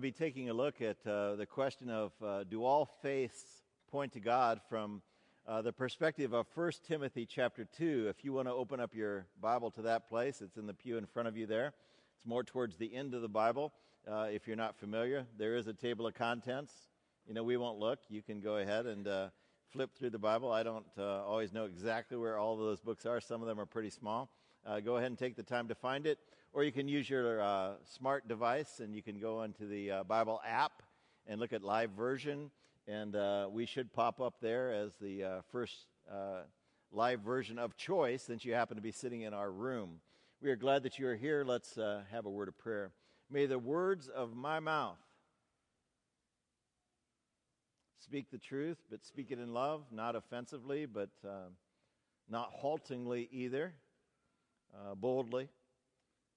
be taking a look at uh, the question of uh, do all faiths point to God from uh, the perspective of 1 Timothy chapter 2. If you want to open up your Bible to that place, it's in the pew in front of you there. It's more towards the end of the Bible. Uh, if you're not familiar, there is a table of contents. You know, we won't look. You can go ahead and uh, flip through the Bible. I don't uh, always know exactly where all of those books are, some of them are pretty small go ahead and take the time to find it. Or you can use your uh, smart device and you can go into the uh, Bible app and look at live version. And uh, we should pop up there as the uh, first uh, live version of choice since you happen to be sitting in our room. We are glad that you are here. Let's have a word of prayer. May the words of my mouth speak the truth, but speak it in love, not offensively, but not haltingly either uh, boldly.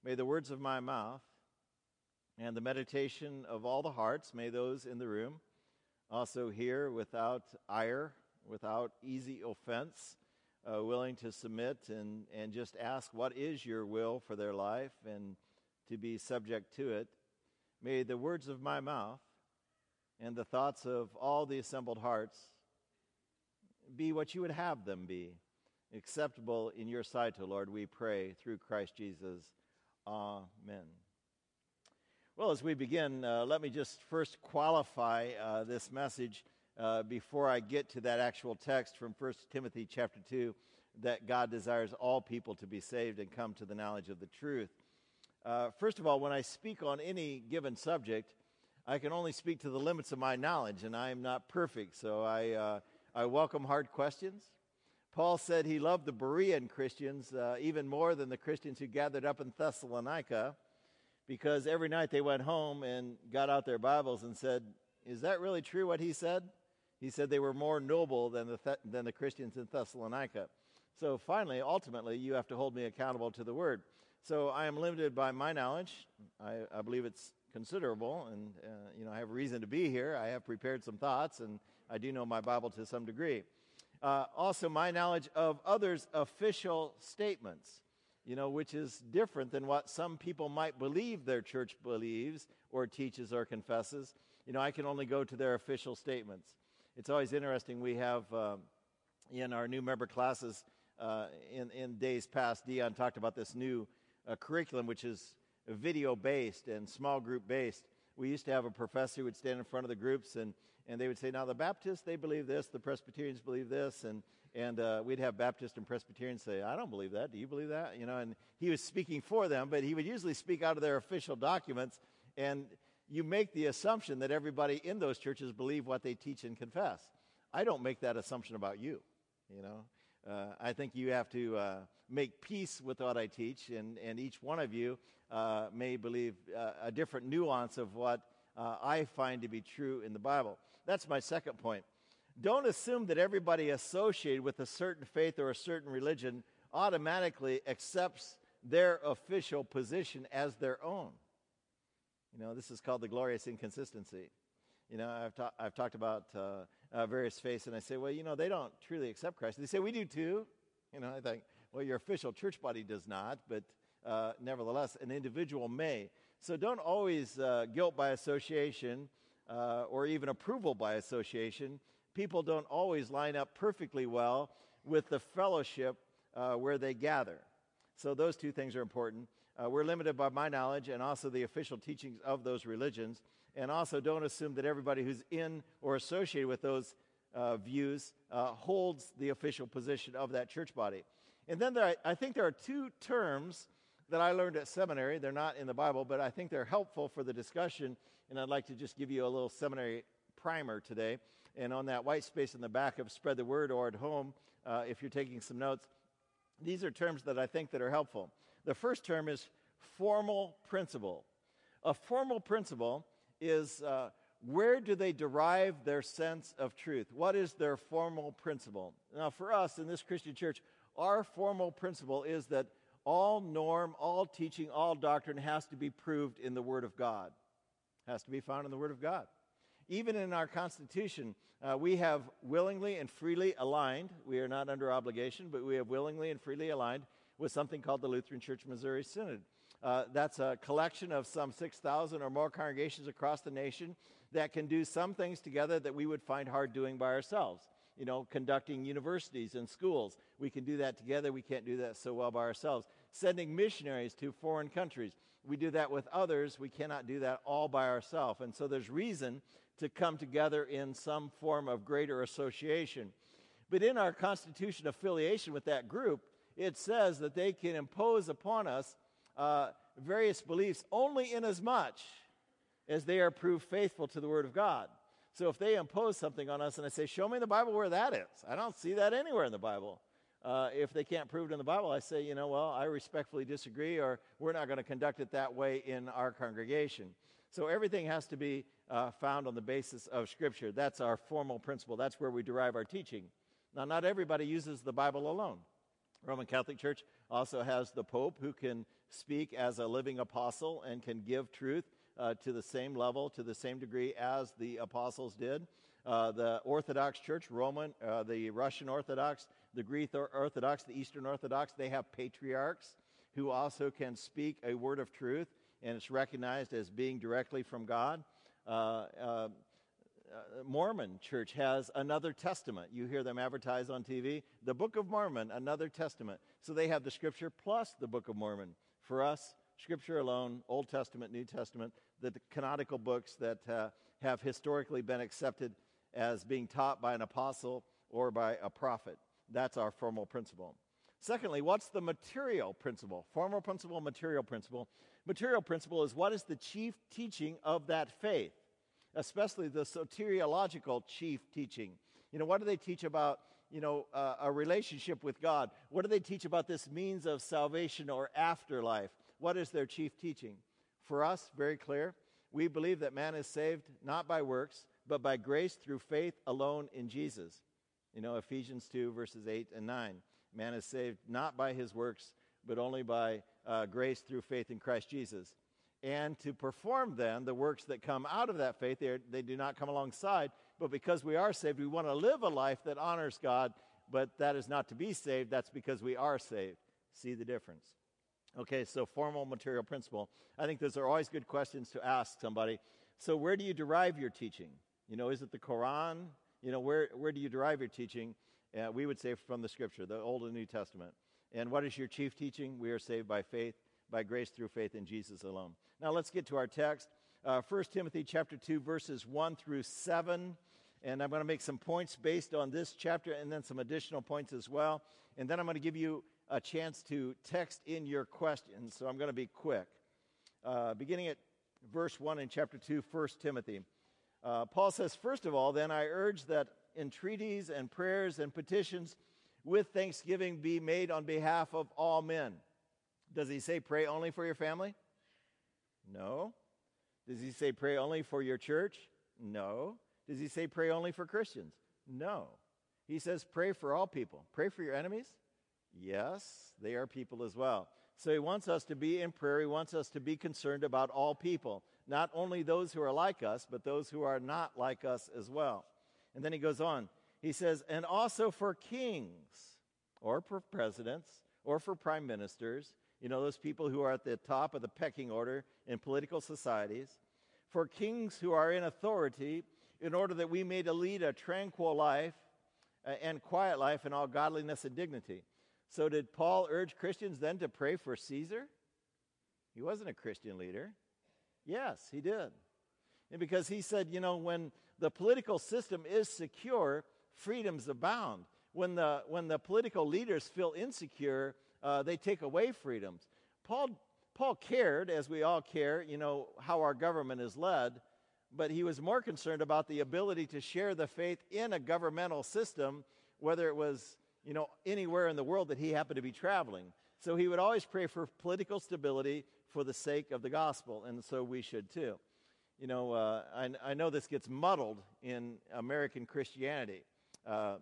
May the words of my mouth and the meditation of all the hearts, may those in the room also hear without ire, without easy offense, uh, willing to submit and, and just ask, What is your will for their life? and to be subject to it. May the words of my mouth and the thoughts of all the assembled hearts be what you would have them be acceptable in your sight, O Lord, we pray through Christ Jesus. Amen. Well, as we begin, uh, let me just first qualify uh, this message uh, before I get to that actual text from 1 Timothy chapter 2 that God desires all people to be saved and come to the knowledge of the truth. Uh, first of all, when I speak on any given subject, I can only speak to the limits of my knowledge, and I am not perfect, so I, uh, I welcome hard questions. Paul said he loved the Berean Christians uh, even more than the Christians who gathered up in Thessalonica because every night they went home and got out their Bibles and said, Is that really true what he said? He said they were more noble than the, than the Christians in Thessalonica. So finally, ultimately, you have to hold me accountable to the word. So I am limited by my knowledge. I, I believe it's considerable, and uh, you know I have reason to be here. I have prepared some thoughts, and I do know my Bible to some degree uh, also my knowledge of others' official statements, you know, which is different than what some people might believe their church believes or teaches or confesses. You know, I can only go to their official statements. It's always interesting. We have uh, in our new member classes uh, in, in days past, Dion talked about this new uh, curriculum, which is video based and small group based we used to have a professor who would stand in front of the groups and, and they would say, Now, the Baptists, they believe this, the Presbyterians believe this. And, and uh, we'd have Baptists and Presbyterians say, I don't believe that. Do you believe that? You know, and he was speaking for them, but he would usually speak out of their official documents. And you make the assumption that everybody in those churches believe what they teach and confess. I don't make that assumption about you, you know. Uh, I think you have to uh, make peace with what I teach, and, and each one of you uh, may believe uh, a different nuance of what uh, I find to be true in the Bible. That's my second point. Don't assume that everybody associated with a certain faith or a certain religion automatically accepts their official position as their own. You know, this is called the glorious inconsistency. You know, I've, ta- I've talked about uh, uh, various faiths, and I say, well, you know, they don't truly accept Christ. They say, we do too. You know, I think, well, your official church body does not, but uh, nevertheless, an individual may. So don't always uh, guilt by association uh, or even approval by association. People don't always line up perfectly well with the fellowship uh, where they gather. So those two things are important. Uh, we're limited by my knowledge and also the official teachings of those religions. And also, don't assume that everybody who's in or associated with those uh, views uh, holds the official position of that church body. And then there, I think there are two terms that I learned at seminary. They're not in the Bible, but I think they're helpful for the discussion. And I'd like to just give you a little seminary primer today. And on that white space in the back of Spread the Word or at home, uh, if you're taking some notes, these are terms that I think that are helpful. The first term is formal principle. A formal principle is uh, where do they derive their sense of truth? What is their formal principle? Now, for us in this Christian church, our formal principle is that all norm, all teaching, all doctrine has to be proved in the Word of God, has to be found in the Word of God. Even in our Constitution, uh, we have willingly and freely aligned, we are not under obligation, but we have willingly and freely aligned with something called the Lutheran Church Missouri Synod. Uh, that's a collection of some 6,000 or more congregations across the nation that can do some things together that we would find hard doing by ourselves. You know, conducting universities and schools. We can do that together. We can't do that so well by ourselves. Sending missionaries to foreign countries. We do that with others. We cannot do that all by ourselves. And so there's reason to come together in some form of greater association. But in our constitution affiliation with that group, it says that they can impose upon us uh, various beliefs only in as much as they are proved faithful to the Word of God. So if they impose something on us and I say, Show me the Bible where that is, I don't see that anywhere in the Bible. Uh, if they can't prove it in the Bible, I say, you know, well, I respectfully disagree, or we're not going to conduct it that way in our congregation. So everything has to be uh, found on the basis of Scripture. That's our formal principle. That's where we derive our teaching. Now, not everybody uses the Bible alone. Roman Catholic Church also has the Pope who can speak as a living apostle and can give truth uh, to the same level, to the same degree as the apostles did. Uh, the Orthodox Church, Roman, uh, the Russian Orthodox, the Greek Orthodox, the Eastern Orthodox, they have patriarchs who also can speak a word of truth, and it's recognized as being directly from God. Uh, uh, uh, Mormon church has another testament. You hear them advertise on TV. The Book of Mormon, another testament. So they have the Scripture plus the Book of Mormon. For us, Scripture alone, Old Testament, New Testament, the canonical books that uh, have historically been accepted as being taught by an apostle or by a prophet. That's our formal principle. Secondly, what's the material principle? Formal principle, material principle. Material principle is what is the chief teaching of that faith? especially the soteriological chief teaching. You know, what do they teach about, you know, uh, a relationship with God? What do they teach about this means of salvation or afterlife? What is their chief teaching? For us, very clear, we believe that man is saved not by works, but by grace through faith alone in Jesus. You know, Ephesians 2, verses 8 and 9. Man is saved not by his works, but only by uh, grace through faith in Christ Jesus and to perform then the works that come out of that faith. They do not come alongside, but because we are saved, we want to live a life that honors God, but that is not to be saved. That's because we are saved. See the difference. Okay, so formal material principle. I think those are always good questions to ask somebody. So, where do you derive your teaching? You know, is it the Quran? You know, where, where do you derive your teaching? Uh, we would say from the Scripture, the Old and New Testament. And what is your chief teaching? We are saved by faith by grace through faith in Jesus alone. Now let's get to our text. Uh, 1 Timothy chapter 2, verses 1 through 7. And I'm going to make some points based on this chapter and then some additional points as well. And then I'm going to give you a chance to text in your questions. So I'm going to be quick. Uh, beginning at verse 1 in chapter 2, 1 Timothy. Uh, Paul says, First of all, then I urge that entreaties and prayers and petitions with thanksgiving be made on behalf of all men does he say pray only for your family? No. Does he say pray only for your church? No. Does he say pray only for Christians? No. He says pray for all people. Pray for your enemies? Yes, they are people as well. So he wants us to be in prayer. He wants us to be concerned about all people, not only those who are like us, but those who are not like us as well. And then he goes on. He says, and also for kings or for presidents or for prime ministers you know, those people who are at the top of the pecking order in political societies, for kings who are in authority, in order that we may lead a tranquil life uh, and quiet life in all godliness and dignity. So, did Paul urge Christians then to pray for Caesar? He wasn't a Christian leader. Yes, he did. And because he said, you know, when the political system is secure, freedoms abound. When the, when the political leaders feel insecure, uh, they take away freedoms. Paul, Paul cared, as we all care, you know, how our government is led, but he was more concerned about the ability to share the faith in a governmental system, whether it was, you know, anywhere in the world that he happened to be traveling. So he would always pray for political stability for the sake of the gospel, and so we should too. You know, uh, I, I, know this gets muddled in American Christianity. Uh,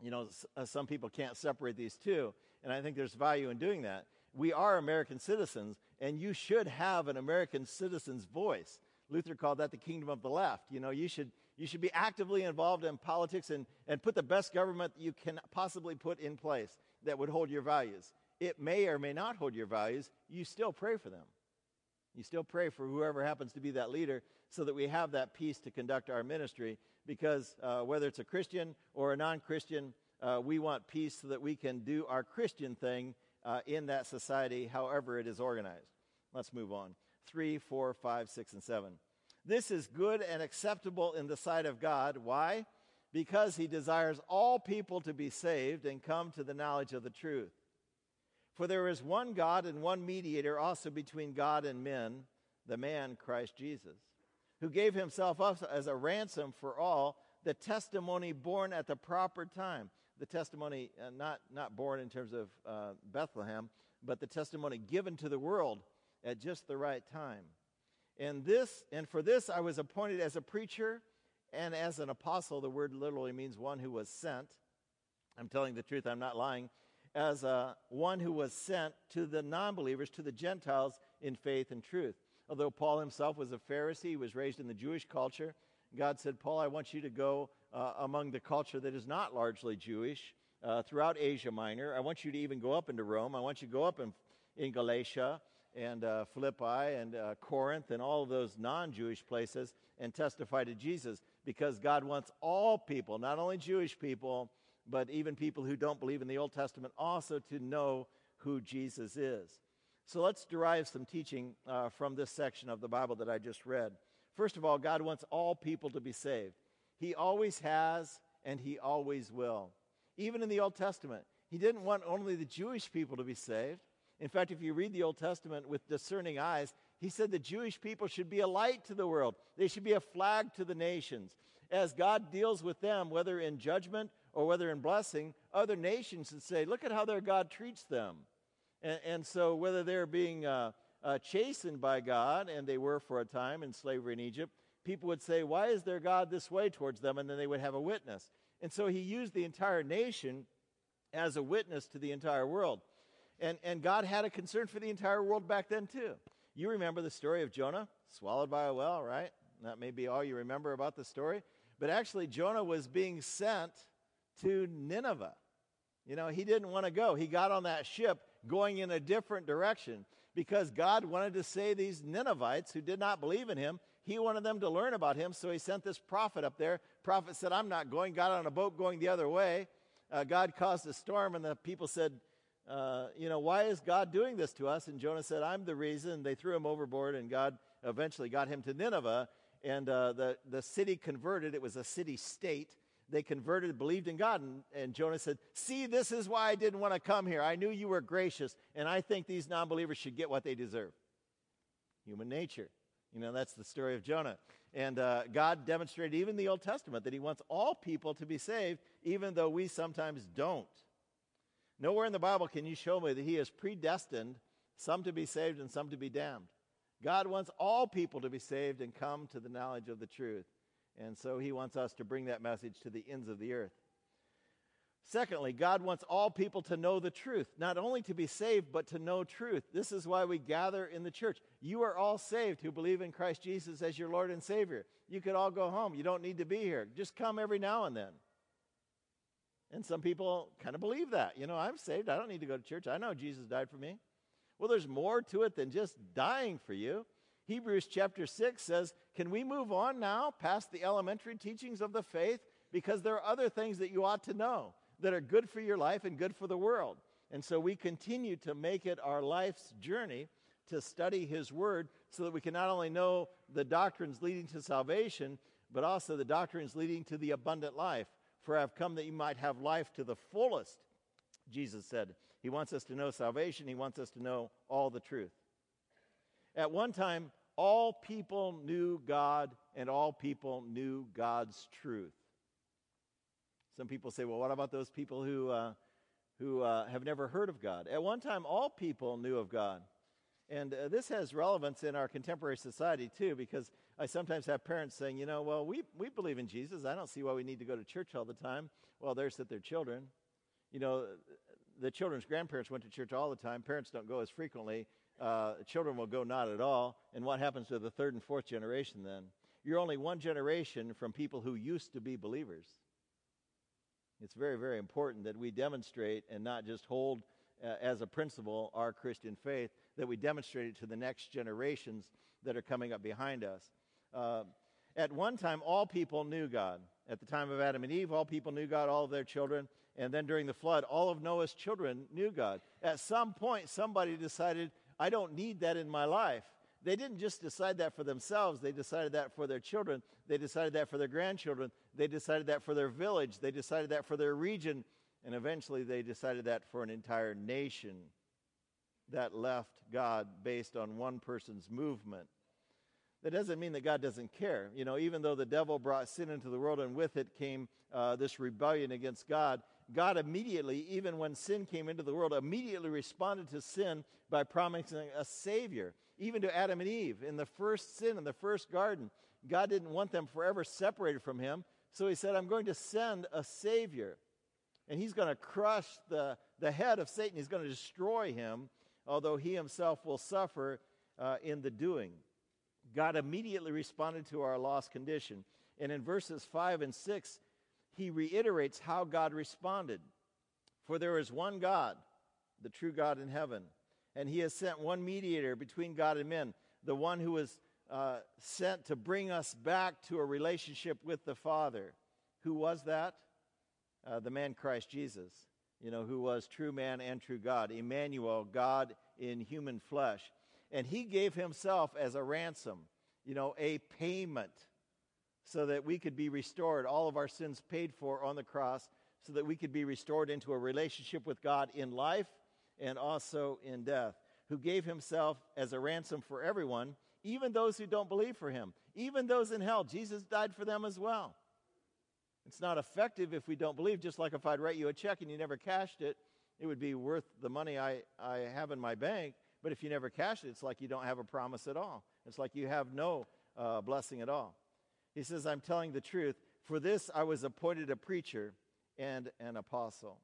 you know, s- uh, some people can't separate these two and I think there's value in doing that. We are American citizens, and you should have an American citizen's voice. Luther called that the kingdom of the left. You know, you should, you should be actively involved in politics and, and put the best government you can possibly put in place that would hold your values. it may or may not hold your values, you still pray for them. You still pray for whoever happens to be that leader so that we have that peace to conduct our ministry because uh, whether it's a Christian or a non Christian, uh, we want peace so that we can do our Christian thing uh, in that society, however it is organized. Let's move on. Three, four, five, six, and seven. This is good and acceptable in the sight of God. Why? Because he desires all people to be saved and come to the knowledge of the truth. For there is one God and one mediator also between God and men, the man Christ Jesus, who gave himself up as a ransom for all, the testimony born at the proper time. The testimony uh, not, not born in terms of uh, Bethlehem, but the testimony given to the world at just the right time. And this and for this I was appointed as a preacher and as an apostle. The word literally means one who was sent. I'm telling the truth, I'm not lying as uh, one who was sent to the non believers, to the Gentiles in faith and truth. Although Paul himself was a Pharisee, he was raised in the Jewish culture. God said, Paul, I want you to go uh, among the culture that is not largely Jewish uh, throughout Asia Minor. I want you to even go up into Rome. I want you to go up in, in Galatia and uh, Philippi and uh, Corinth and all of those non Jewish places and testify to Jesus because God wants all people, not only Jewish people, but even people who don't believe in the Old Testament also to know who Jesus is. So let's derive some teaching uh, from this section of the Bible that I just read. First of all, God wants all people to be saved. He always has and He always will. Even in the Old Testament, He didn't want only the Jewish people to be saved. In fact, if you read the Old Testament with discerning eyes, He said the Jewish people should be a light to the world, they should be a flag to the nations. As God deals with them, whether in judgment or whether in blessing, other nations would say, look at how their God treats them. And, and so, whether they're being uh, uh, chastened by God, and they were for a time in slavery in Egypt, people would say, Why is their God this way towards them? And then they would have a witness. And so, he used the entire nation as a witness to the entire world. And, and God had a concern for the entire world back then, too. You remember the story of Jonah, swallowed by a whale, right? That may be all you remember about the story. But actually, Jonah was being sent to Nineveh. You know, he didn't want to go. He got on that ship going in a different direction because God wanted to save these Ninevites who did not believe in him, he wanted them to learn about him. So he sent this prophet up there. Prophet said, I'm not going. Got on a boat going the other way. Uh, God caused a storm, and the people said, uh, You know, why is God doing this to us? And Jonah said, I'm the reason. They threw him overboard, and God eventually got him to Nineveh. And uh, the, the city converted. It was a city state they converted, believed in God. And, and Jonah said, See, this is why I didn't want to come here. I knew you were gracious, and I think these non believers should get what they deserve. Human nature. You know, that's the story of Jonah. And uh, God demonstrated, even in the Old Testament, that He wants all people to be saved, even though we sometimes don't. Nowhere in the Bible can you show me that He has predestined some to be saved and some to be damned. God wants all people to be saved and come to the knowledge of the truth. And so he wants us to bring that message to the ends of the earth. Secondly, God wants all people to know the truth, not only to be saved, but to know truth. This is why we gather in the church. You are all saved who believe in Christ Jesus as your Lord and Savior. You could all go home. You don't need to be here. Just come every now and then. And some people kind of believe that. You know, I'm saved. I don't need to go to church. I know Jesus died for me. Well, there's more to it than just dying for you. Hebrews chapter 6 says, Can we move on now past the elementary teachings of the faith? Because there are other things that you ought to know that are good for your life and good for the world. And so we continue to make it our life's journey to study His Word so that we can not only know the doctrines leading to salvation, but also the doctrines leading to the abundant life. For I have come that you might have life to the fullest, Jesus said. He wants us to know salvation, He wants us to know all the truth. At one time, all people knew God and all people knew God's truth. Some people say, well, what about those people who, uh, who uh, have never heard of God? At one time, all people knew of God. And uh, this has relevance in our contemporary society, too, because I sometimes have parents saying, you know, well, we, we believe in Jesus. I don't see why we need to go to church all the time. Well, there's that their children. You know, the children's grandparents went to church all the time. Parents don't go as frequently uh, children will go not at all. And what happens to the third and fourth generation then? You're only one generation from people who used to be believers. It's very, very important that we demonstrate and not just hold uh, as a principle our Christian faith, that we demonstrate it to the next generations that are coming up behind us. Uh, at one time, all people knew God. At the time of Adam and Eve, all people knew God, all of their children. And then during the flood, all of Noah's children knew God. At some point, somebody decided, I don't need that in my life. They didn't just decide that for themselves, they decided that for their children. They decided that for their grandchildren. They decided that for their village. They decided that for their region. And eventually, they decided that for an entire nation that left God based on one person's movement. That doesn't mean that God doesn't care. You know, even though the devil brought sin into the world and with it came uh, this rebellion against God, God immediately, even when sin came into the world, immediately responded to sin by promising a Savior. Even to Adam and Eve in the first sin in the first garden, God didn't want them forever separated from Him. So He said, I'm going to send a Savior. And He's going to crush the, the head of Satan. He's going to destroy him, although He Himself will suffer uh, in the doing. God immediately responded to our lost condition. And in verses 5 and 6, he reiterates how God responded. For there is one God, the true God in heaven, and he has sent one mediator between God and men, the one who was uh, sent to bring us back to a relationship with the Father. Who was that? Uh, the man Christ Jesus, you know, who was true man and true God, Emmanuel, God in human flesh. And he gave himself as a ransom, you know, a payment so that we could be restored, all of our sins paid for on the cross, so that we could be restored into a relationship with God in life and also in death, who gave himself as a ransom for everyone, even those who don't believe for him, even those in hell. Jesus died for them as well. It's not effective if we don't believe, just like if I'd write you a check and you never cashed it, it would be worth the money I, I have in my bank. But if you never cash it, it's like you don't have a promise at all. It's like you have no uh, blessing at all. He says, I'm telling the truth. For this I was appointed a preacher and an apostle.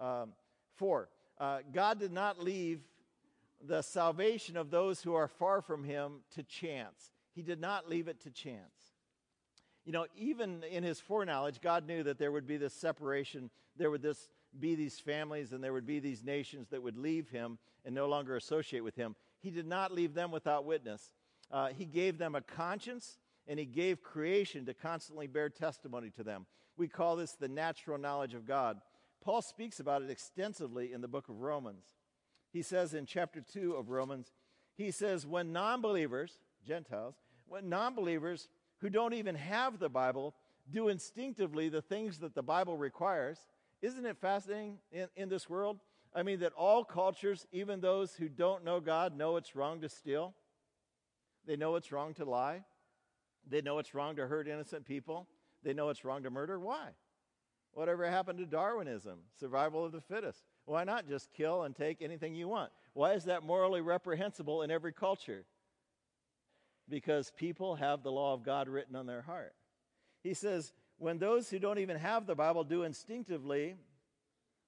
Um, four, uh, God did not leave the salvation of those who are far from him to chance. He did not leave it to chance. You know, even in his foreknowledge, God knew that there would be this separation. There would this, be these families and there would be these nations that would leave him and no longer associate with him. He did not leave them without witness. Uh, he gave them a conscience and he gave creation to constantly bear testimony to them. We call this the natural knowledge of God. Paul speaks about it extensively in the book of Romans. He says in chapter 2 of Romans, he says, when non believers, Gentiles, when non believers who don't even have the Bible do instinctively the things that the Bible requires, isn't it fascinating in, in this world? I mean, that all cultures, even those who don't know God, know it's wrong to steal, they know it's wrong to lie, they know it's wrong to hurt innocent people. They know it's wrong to murder. Why? Whatever happened to Darwinism, survival of the fittest? Why not just kill and take anything you want? Why is that morally reprehensible in every culture? Because people have the law of God written on their heart. He says, when those who don't even have the Bible do instinctively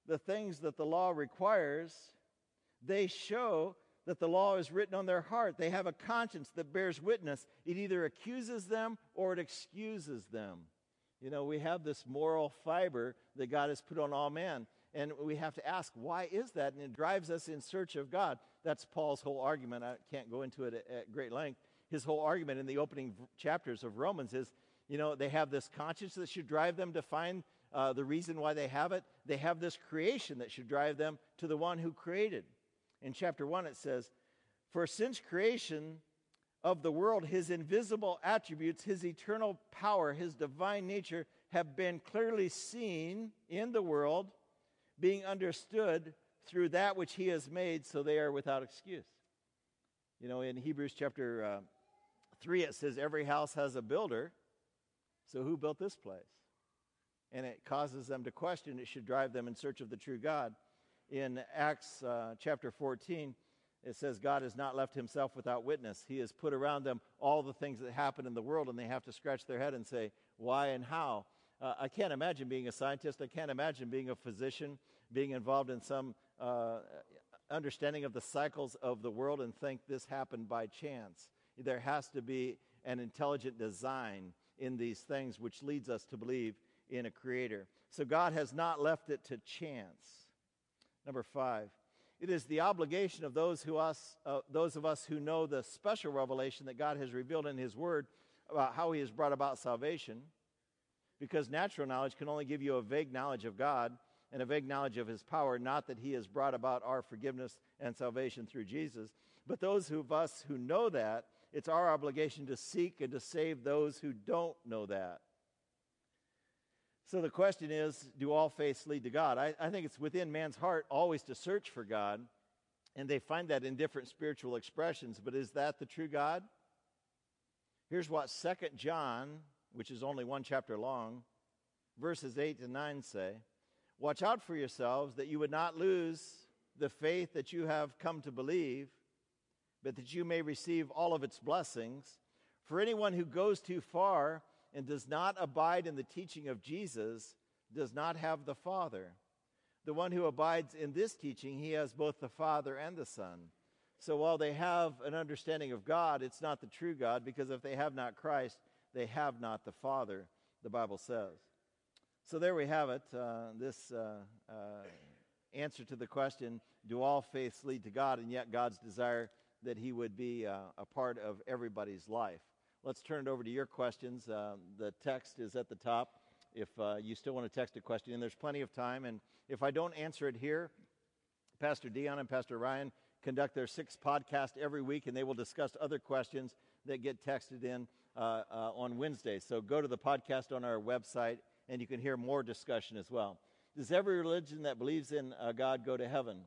the things that the law requires, they show that the law is written on their heart. They have a conscience that bears witness. It either accuses them or it excuses them. You know, we have this moral fiber that God has put on all men. And we have to ask, why is that? And it drives us in search of God. That's Paul's whole argument. I can't go into it at, at great length. His whole argument in the opening chapters of Romans is, you know, they have this conscience that should drive them to find uh, the reason why they have it. They have this creation that should drive them to the one who created. In chapter 1, it says, For since creation of the world, his invisible attributes, his eternal power, his divine nature have been clearly seen in the world, being understood through that which he has made, so they are without excuse. You know, in Hebrews chapter uh, 3, it says, Every house has a builder. So who built this place? And it causes them to question. It should drive them in search of the true God in Acts uh, chapter 14, it says, God has not left himself without witness. He has put around them all the things that happen in the world, and they have to scratch their head and say, why and how? Uh, I can't imagine being a scientist. I can't imagine being a physician, being involved in some uh, understanding of the cycles of the world and think this happened by chance. There has to be an intelligent design in these things, which leads us to believe in a creator. So God has not left it to chance. Number five, it is the obligation of those, who us, uh, those of us who know the special revelation that God has revealed in His Word about how He has brought about salvation, because natural knowledge can only give you a vague knowledge of God and a vague knowledge of His power, not that He has brought about our forgiveness and salvation through Jesus. But those of us who know that, it's our obligation to seek and to save those who don't know that. So the question is do all faiths lead to God? I, I, think it's within man's heart always to search for God, and they find that in different spiritual expressions. But is that the true God? Here's what Second John, which is only one chapter long, verses 8 to 9 say Watch out for yourselves that you would not lose the faith that you have come to believe, but that you may receive all of its blessings. For anyone who goes too far, and does not abide in the teaching of Jesus does not have the Father. The one who abides in this teaching, he has both the Father and the Son. So while they have an understanding of God, it's not the true God, because if they have not Christ, they have not the Father, the Bible says. So there we have it. Uh, this uh, uh, answer to the question do all faiths lead to God? And yet, God's desire that He would be uh, a part of everybody's life. Let's turn it over to your questions. Uh, the text is at the top. If uh, you still want to text a question, and there's plenty of time. And if I don't answer it here, Pastor Dion and Pastor Ryan conduct their sixth podcast every week, and they will discuss other questions that get texted in uh, uh, on Wednesday. So go to the podcast on our website, and you can hear more discussion as well. Does every religion that believes in uh, God go to heaven?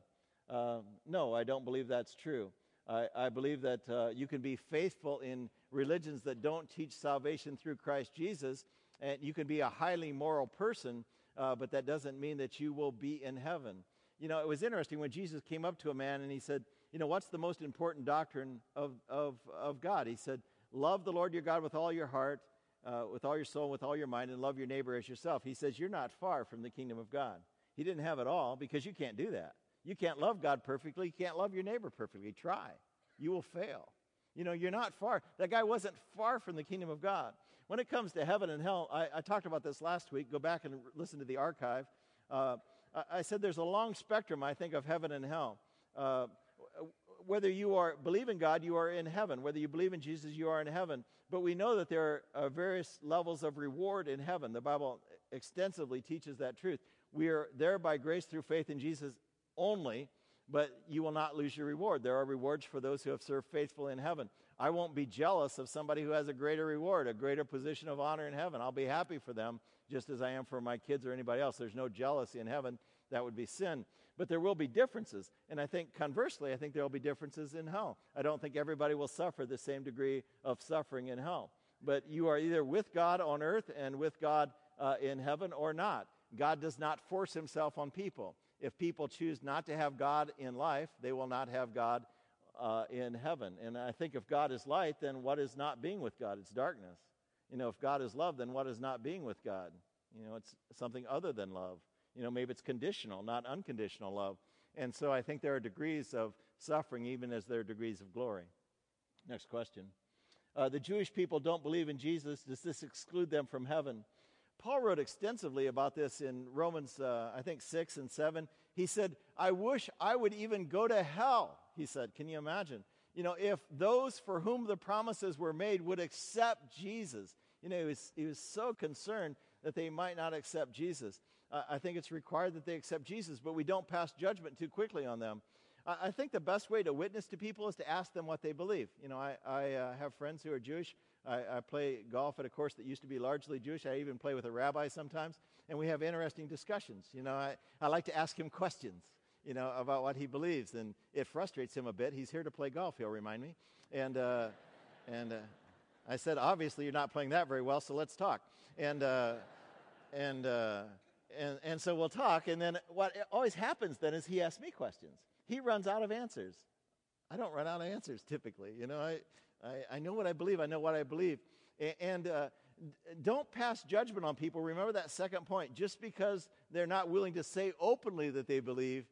Uh, no, I don't believe that's true. I, I believe that uh, you can be faithful in religions that don't teach salvation through Christ Jesus, and you can be a highly moral person, uh, but that doesn't mean that you will be in heaven. You know, it was interesting when Jesus came up to a man and he said, You know, what's the most important doctrine of, of, of God? He said, Love the Lord your God with all your heart, uh, with all your soul, with all your mind, and love your neighbor as yourself. He says, You're not far from the kingdom of God. He didn't have it all because you can't do that. You can't love God perfectly. You can't love your neighbor perfectly. Try. You will fail. You know, you're not far. That guy wasn't far from the kingdom of God. When it comes to heaven and hell, I, I talked about this last week. Go back and listen to the archive. Uh, I, said there's a long spectrum, I think, of heaven and hell. Uh, whether you are believe in God, you are in heaven. Whether you believe in Jesus, you are in heaven. But we know that there are various levels of reward in heaven. The Bible extensively teaches that truth. We are there by grace through faith in Jesus only, but you will not lose your reward. There are rewards for those who have served faithfully in heaven. I won't be jealous of somebody who has a greater reward, a greater position of honor in heaven. I'll be happy for them just as I am for my kids or anybody else. There's no jealousy in heaven. That would be sin. But there will be differences. And I think conversely, I think there will be differences in hell. I don't think everybody will suffer the same degree of suffering in hell. But you are either with God on earth and with God uh, in heaven or not. God does not force himself on people if people choose not to have God in life, they will not have God uh, in heaven. And I think if God is light, then what is not being with God? It's darkness. You know, if God is love, then what is not being with God? You know, it's something other than love. You know, maybe it's conditional, not unconditional love. And so I think there are degrees of suffering, even as there are degrees of glory. Next question. Uh, the Jewish people don't believe in Jesus. Does this exclude them from heaven? Paul wrote extensively about this in Romans, uh, I think, 6 and 7. He said, I wish I would even go to hell, he said. Can you imagine? You know, if those for whom the promises were made would accept Jesus, you know, he was, he was so concerned that they might not accept Jesus. Uh, I think it's required that they accept Jesus, but we don't pass judgment too quickly on them. I, I think the best way to witness to people is to ask them what they believe. You know, I, I uh, have friends who are Jewish. I, I, play golf at a course that used to be largely Jewish. I even play with a rabbi sometimes, and we have interesting discussions. You know, I, I like to ask him questions, you know, about what he believes, and it frustrates him a bit. He's here to play golf, he'll remind me. And, uh, and uh, I said, obviously, you're not playing that very well, so let's talk. And, uh, and, uh, and, and so we'll talk, and then what always happens then is he asks me questions. He runs out of answers. I don't run out of answers typically. You know, I, I, I know what I believe. I know what I believe. And uh, don't pass judgment on people. Remember that second point. Just because they're not willing to say openly that they believe,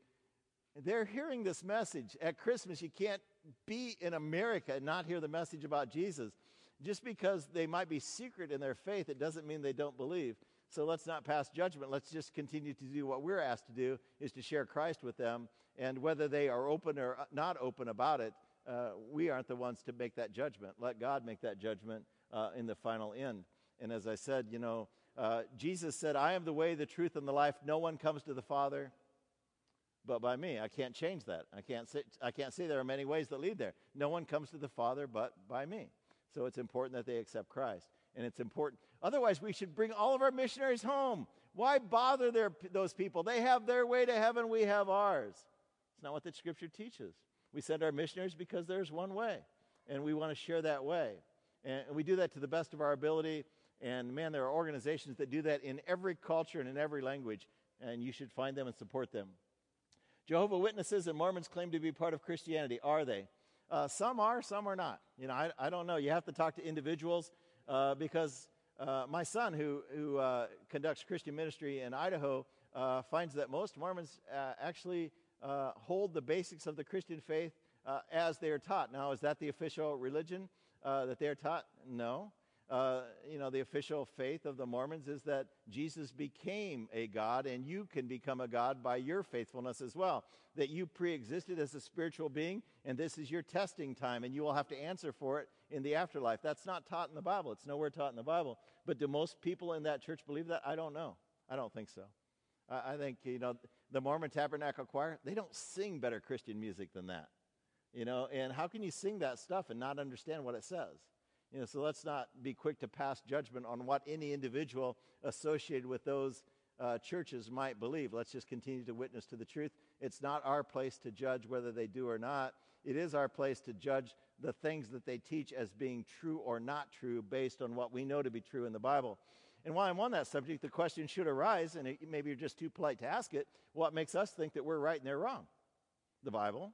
they're hearing this message. At Christmas, you can't be in America and not hear the message about Jesus. Just because they might be secret in their faith, it doesn't mean they don't believe. So let's not pass judgment. Let's just continue to do what we're asked to do, is to share Christ with them. And whether they are open or not open about it, uh, we aren't the ones to make that judgment. Let God make that judgment uh, in the final end. And as I said, you know, uh, Jesus said, I am the way, the truth, and the life. No one comes to the Father but by me. I can't change that. I can't, say, I can't say there are many ways that lead there. No one comes to the Father but by me. So it's important that they accept Christ. And it's important. Otherwise, we should bring all of our missionaries home. Why bother their, those people? They have their way to heaven, we have ours. It's not what the scripture teaches. We send our missionaries because there's one way, and we want to share that way. And we do that to the best of our ability. And man, there are organizations that do that in every culture and in every language, and you should find them and support them. Jehovah Witnesses and Mormons claim to be part of Christianity. Are they? Uh, some are, some are not. You know, I, I don't know. You have to talk to individuals uh, because uh, my son, who, who uh, conducts Christian ministry in Idaho, uh, finds that most Mormons uh, hold the basics of the Christian faith as they are taught. Now, is that the official religion that they are taught? No uh, you know, the official faith of the Mormons is that Jesus became a God and you can become a God by your faithfulness as well. That you pre existed as a spiritual being and this is your testing time and you will have to answer for it in the afterlife. That's not taught in the Bible. It's nowhere taught in the Bible. But do most people in that church believe that? I don't know. I don't think so. I, think, you know, the Mormon Tabernacle Choir, they don't sing better Christian music than that. You know, and how can you sing that stuff and not understand what it says? You know, so let's not be quick to pass judgment on what any individual associated with those uh, churches might believe. Let's just continue to witness to the truth. It's not our place to judge whether they do or not. It is our place to judge the things that they teach as being true or not true based on what we know to be true in the Bible. And while I'm on that subject, the question should arise, and it, maybe you're just too polite to ask it what makes us think that we're right and they're wrong? The Bible.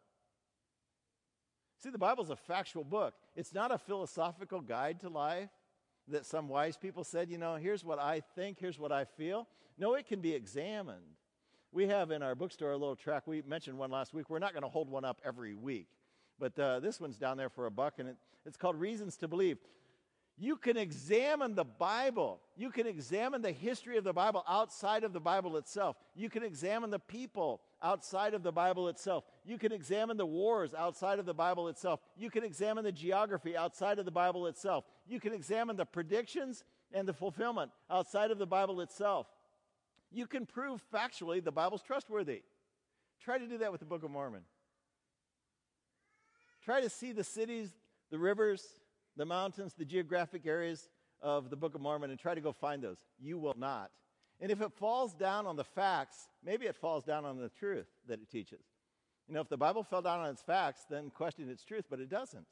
See, the Bible's a factual book. It's not a philosophical guide to life that some wise people said, you know, here's what I think, here's what I feel. No, it can be examined. We have in our bookstore a little track. We mentioned one last week. We're not going to hold one up every week, but uh, this one's down there for a buck, and it, it's called Reasons to Believe. You can examine the Bible. You can examine the history of the Bible outside of the Bible itself. You can examine the people outside of the Bible itself. You can examine the wars outside of the Bible itself. You can examine the geography outside of the Bible itself. You can examine the predictions and the fulfillment outside of the Bible itself. You can prove factually the Bible's trustworthy. Try to do that with the Book of Mormon. Try to see the cities, the rivers, the mountains, the geographic areas of the Book of Mormon and try to go find those. You will not. And if it falls down on the facts, maybe it falls down on the truth that it teaches. You know, if the Bible fell down on its facts, then question its truth, but it doesn't.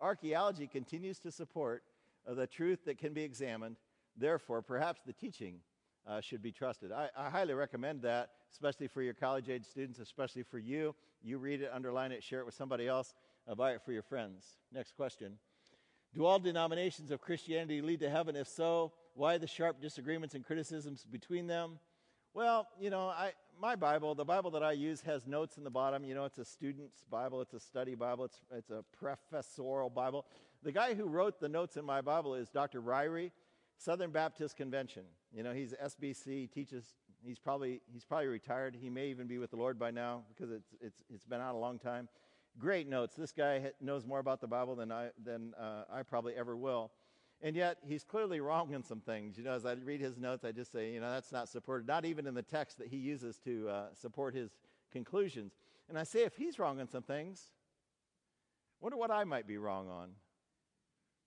Archaeology continues to support uh, the truth that can be examined. Therefore, perhaps the teaching uh, should be trusted. I, I, highly recommend that, especially for your college age students, especially for you. You read it, underline it, share it with somebody else, uh, buy it for your friends. Next question. Do all denominations of Christianity lead to heaven? If so, why the sharp disagreements and criticisms between them? Well, you know, I, my Bible, the Bible that I use, has notes in the bottom. You know, it's a student's Bible, it's a study Bible, it's, it's a professorial Bible. The guy who wrote the notes in my Bible is Dr. Ryrie, Southern Baptist Convention. You know, he's SBC, teaches, he's probably, he's probably retired. He may even be with the Lord by now because it's, it's, it's been out a long time. Great notes. This guy knows more about the Bible than I, than, uh, I probably ever will. And yet, he's clearly wrong in some things. You know, as I read his notes, I just say, you know, that's not supported, not even in the text that he uses to uh, support his conclusions. And I say, if he's wrong in some things, wonder what I might be wrong on.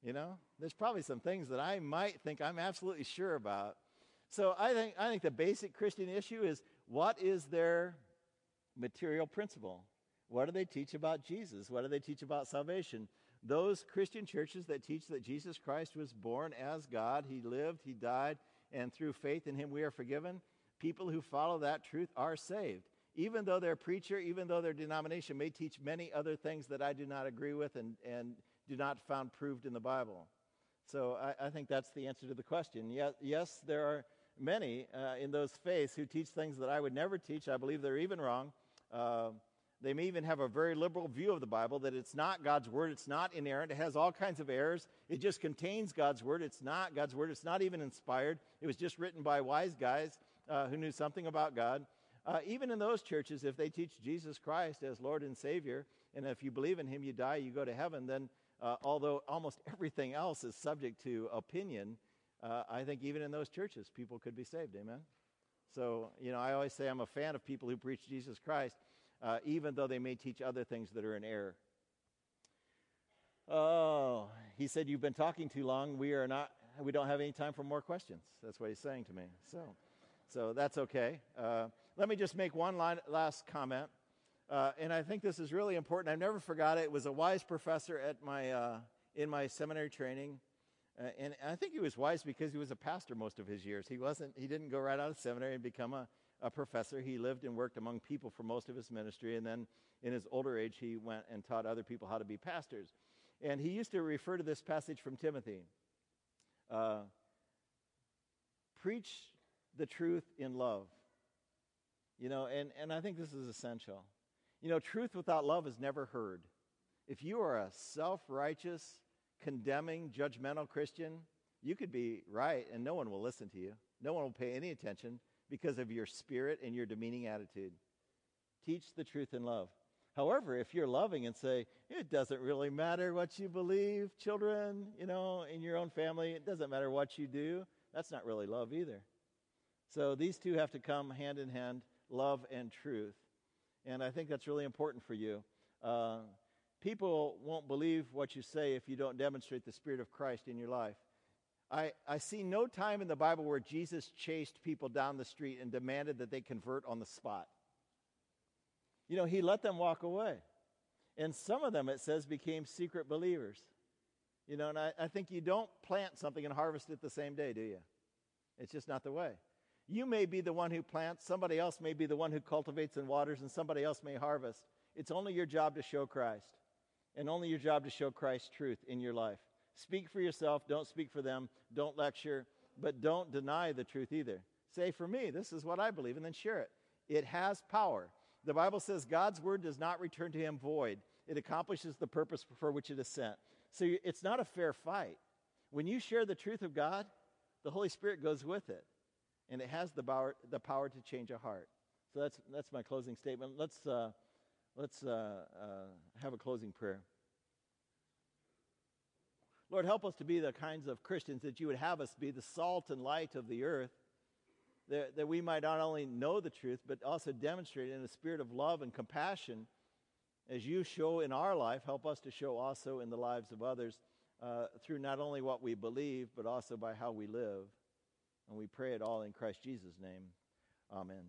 You know, there's probably some things that I might think I'm absolutely sure about. So I think, I think the basic Christian issue is what is their material principle? What do they teach about Jesus? What do they teach about salvation? Those Christian churches that teach that Jesus Christ was born as God, He lived, He died, and through faith in Him we are forgiven, people who follow that truth are saved. Even though their preacher, even though their denomination may teach many other things that I do not agree with and, and do not found proved in the Bible. So I, I think that's the answer to the question. Yes, yes there are many uh, in those faiths who teach things that I would never teach. I believe they're even wrong. Uh, They may even have a very liberal view of the Bible that it's not God's word, it's not inerrant, it has all kinds of errors. It just contains God's word. It's not God's word, it's not even inspired. It was just written by wise guys uh, who knew something about God. Uh, even in those churches, if they teach Jesus Christ as Lord and Savior, and if you believe in Him, you die, you go to heaven, then uh, although almost everything else is subject to opinion, uh, I think even in those churches, people could be saved. Amen? So, you know, I always say I'm a fan of people who preach Jesus Christ uh, even though they may teach other things that are in error. Oh, he said, You've been talking too long. We are not, we don't have any time for more questions. That's what he's saying to me. So, so that's okay. Uh, let me just make one last comment. Uh, and I think this is really important. I've never forgot it. It was a wise professor at my, uh, in my seminary training. Uh, and I think he was wise because he was a pastor most of his years. He wasn't, he didn't go right out of seminary and become a, a professor. He lived and worked among people for most of his ministry, and then in his older age, he went and taught other people how to be pastors. And he used to refer to this passage from Timothy uh, Preach the truth in love. You know, and, and I think this is essential. You know, truth without love is never heard. If you are a self righteous, condemning, judgmental Christian, you could be right and no one will listen to you. No one will pay any attention because of your spirit and your demeaning attitude. Teach the truth in love. However, if you're loving and say, it doesn't really matter what you believe, children, you know, in your own family, it doesn't matter what you do, that's not really love either. So these two have to come hand in hand love and truth. And I think that's really important for you. Uh, people won't believe what you say if you don't demonstrate the Spirit of Christ in your life. I, I see no time in the Bible where Jesus chased people down the street and demanded that they convert on the spot. You know, he let them walk away. And some of them, it says, became secret believers. You know, and I, I think you don't plant something and harvest it the same day, do you? It's just not the way. You may be the one who plants, somebody else may be the one who cultivates and waters, and somebody else may harvest. It's only your job to show Christ, and only your job to show Christ's truth in your life. Speak for yourself, don't speak for them, don't lecture, but don't deny the truth either. Say, for me, this is what I believe, and then share it. It has power. The Bible says God's word does not return to him void, it accomplishes the purpose for which it is sent. So it's not a fair fight. When you share the truth of God, the Holy Spirit goes with it, and it has the power, the power to change a heart. So that's, that's my closing statement. Let's, uh, let's uh, uh, have a closing prayer. Lord, help us to be the kinds of Christians that you would have us be, the salt and light of the earth, that, that we might not only know the truth, but also demonstrate it in a spirit of love and compassion as you show in our life. Help us to show also in the lives of others uh, through not only what we believe, but also by how we live. And we pray it all in Christ Jesus' name. Amen.